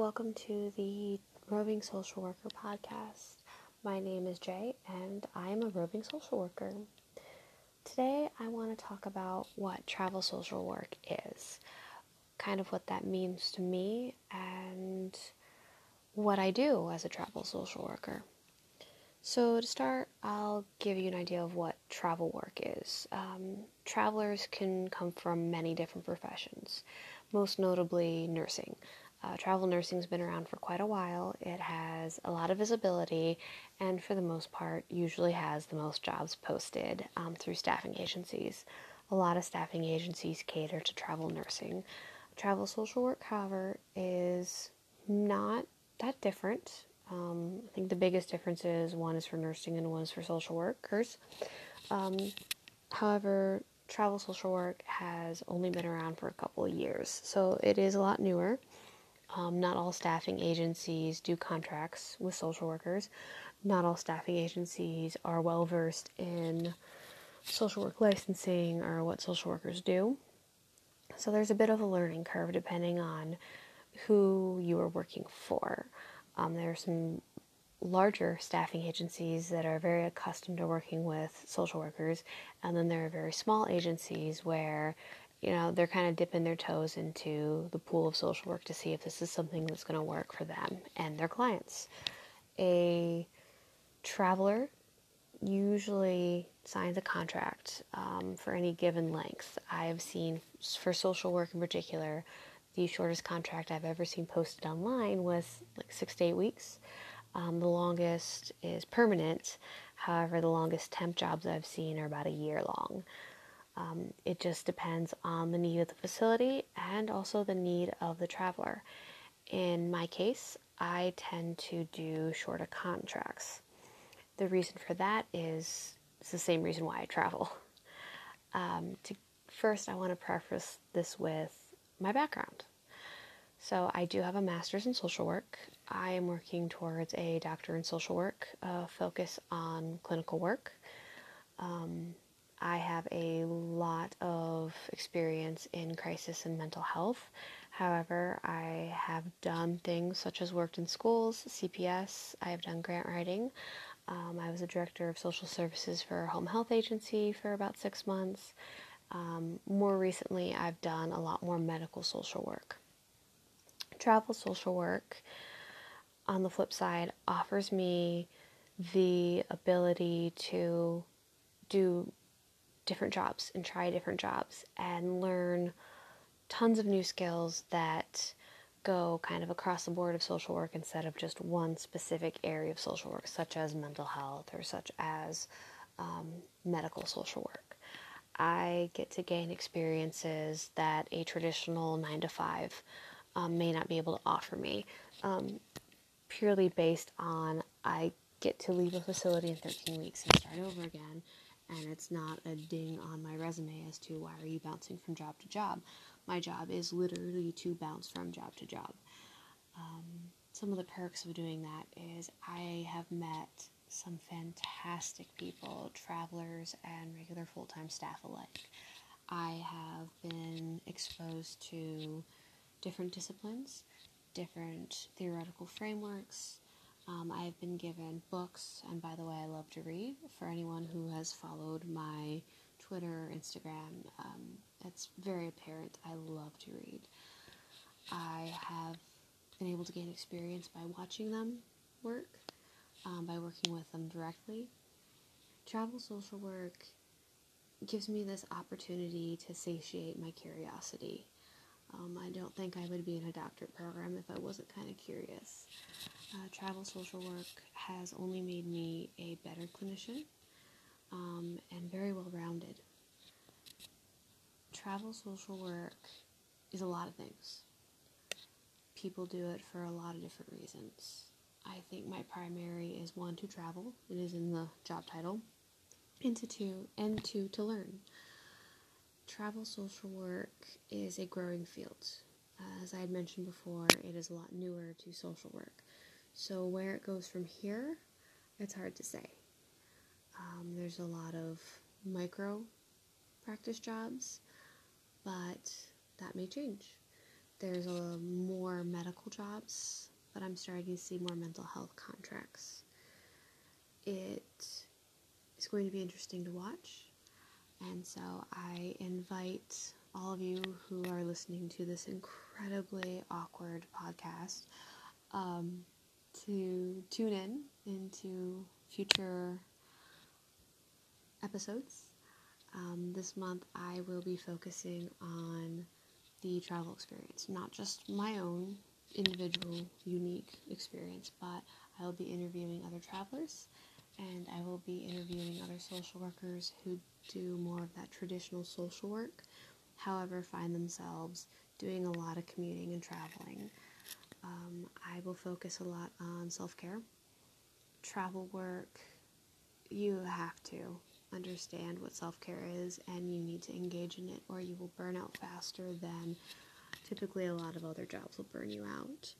welcome to the Roving Social Worker podcast. My name is Jay, and I am a roving social worker. Today, I want to talk about what travel social work is, kind of what that means to me, and what I do as a travel social worker. So, to start, I'll give you an idea of what travel work is. Um, travelers can come from many different professions, most notably nursing. Uh, travel nursing's been around for quite a while. It has a lot of visibility, and for the most part, usually has the most jobs posted um, through staffing agencies. A lot of staffing agencies cater to travel nursing. Travel social work, however, is not that different. Um, I think the biggest difference is one is for nursing and one is for social workers. Um, however, travel social work has only been around for a couple of years, so it is a lot newer. Um, not all staffing agencies do contracts with social workers. Not all staffing agencies are well versed in social work licensing or what social workers do. So there's a bit of a learning curve depending on who you are working for. Um, there are some larger staffing agencies that are very accustomed to working with social workers, and then there are very small agencies where you know they're kind of dipping their toes into the pool of social work to see if this is something that's going to work for them and their clients. A traveler usually signs a contract um, for any given length. I've seen for social work in particular the shortest contract I've ever seen posted online was like six to eight weeks. Um, the longest is permanent. However, the longest temp jobs I've seen are about a year long. Um, it just depends on the need of the facility and also the need of the traveler. In my case, I tend to do shorter contracts. The reason for that is it's the same reason why I travel. Um, to, first, I want to preface this with my background. So, I do have a master's in social work. I am working towards a doctor in social work, uh, focus on clinical work. Um, I have a lot of experience in crisis and mental health. However, I have done things such as worked in schools, CPS, I have done grant writing. Um, I was a director of social services for a home health agency for about six months. Um, more recently, I've done a lot more medical social work travel social work, on the flip side, offers me the ability to do different jobs and try different jobs and learn tons of new skills that go kind of across the board of social work instead of just one specific area of social work, such as mental health or such as um, medical social work. I get to gain experiences that a traditional nine to five um, may not be able to offer me, um, purely based on I get to leave a facility in 13 weeks and start over again, and it's not a ding on my resume as to why are you bouncing from job to job. My job is literally to bounce from job to job. Um, some of the perks of doing that is I have met some fantastic people, travelers and regular full time staff alike. I have been exposed to different disciplines, different theoretical frameworks. Um, I have been given books, and by the way, I love to read. For anyone who has followed my Twitter, Instagram, um, it's very apparent I love to read. I have been able to gain experience by watching them work, um, by working with them directly. Travel social work gives me this opportunity to satiate my curiosity. Um, I don't think I would be in a doctorate program if I wasn't kind of curious. Uh, travel social work has only made me a better clinician um, and very well rounded. Travel social work is a lot of things. People do it for a lot of different reasons. I think my primary is one to travel, it is in the job title, and to two, and two to learn travel social work is a growing field. As I had mentioned before, it is a lot newer to social work. So, where it goes from here, it's hard to say. Um, there's a lot of micro practice jobs, but that may change. there's a more medical jobs, but I'm starting to see more mental health contracts. It is going to be interesting to watch, and so I invite all of you who are listening to this incredibly awkward podcast um, to tune in into future episodes. Um, this month, I will be focusing on the travel experience, not just my own individual, unique experience, but I will be interviewing other travelers and I will be interviewing other social workers who do more of that traditional social work, however, find themselves doing a lot of commuting and traveling. Um, I will focus a lot on self care, travel work. You have to understand what self care is and you need to engage in it, or you will burn out faster than typically a lot of other jobs will burn you out.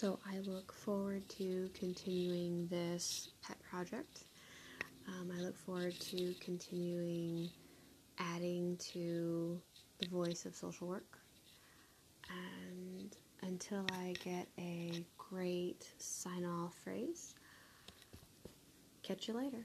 So I look forward to continuing this pet project. Um, I look forward to continuing adding to the voice of social work. And until I get a great sign off phrase, catch you later.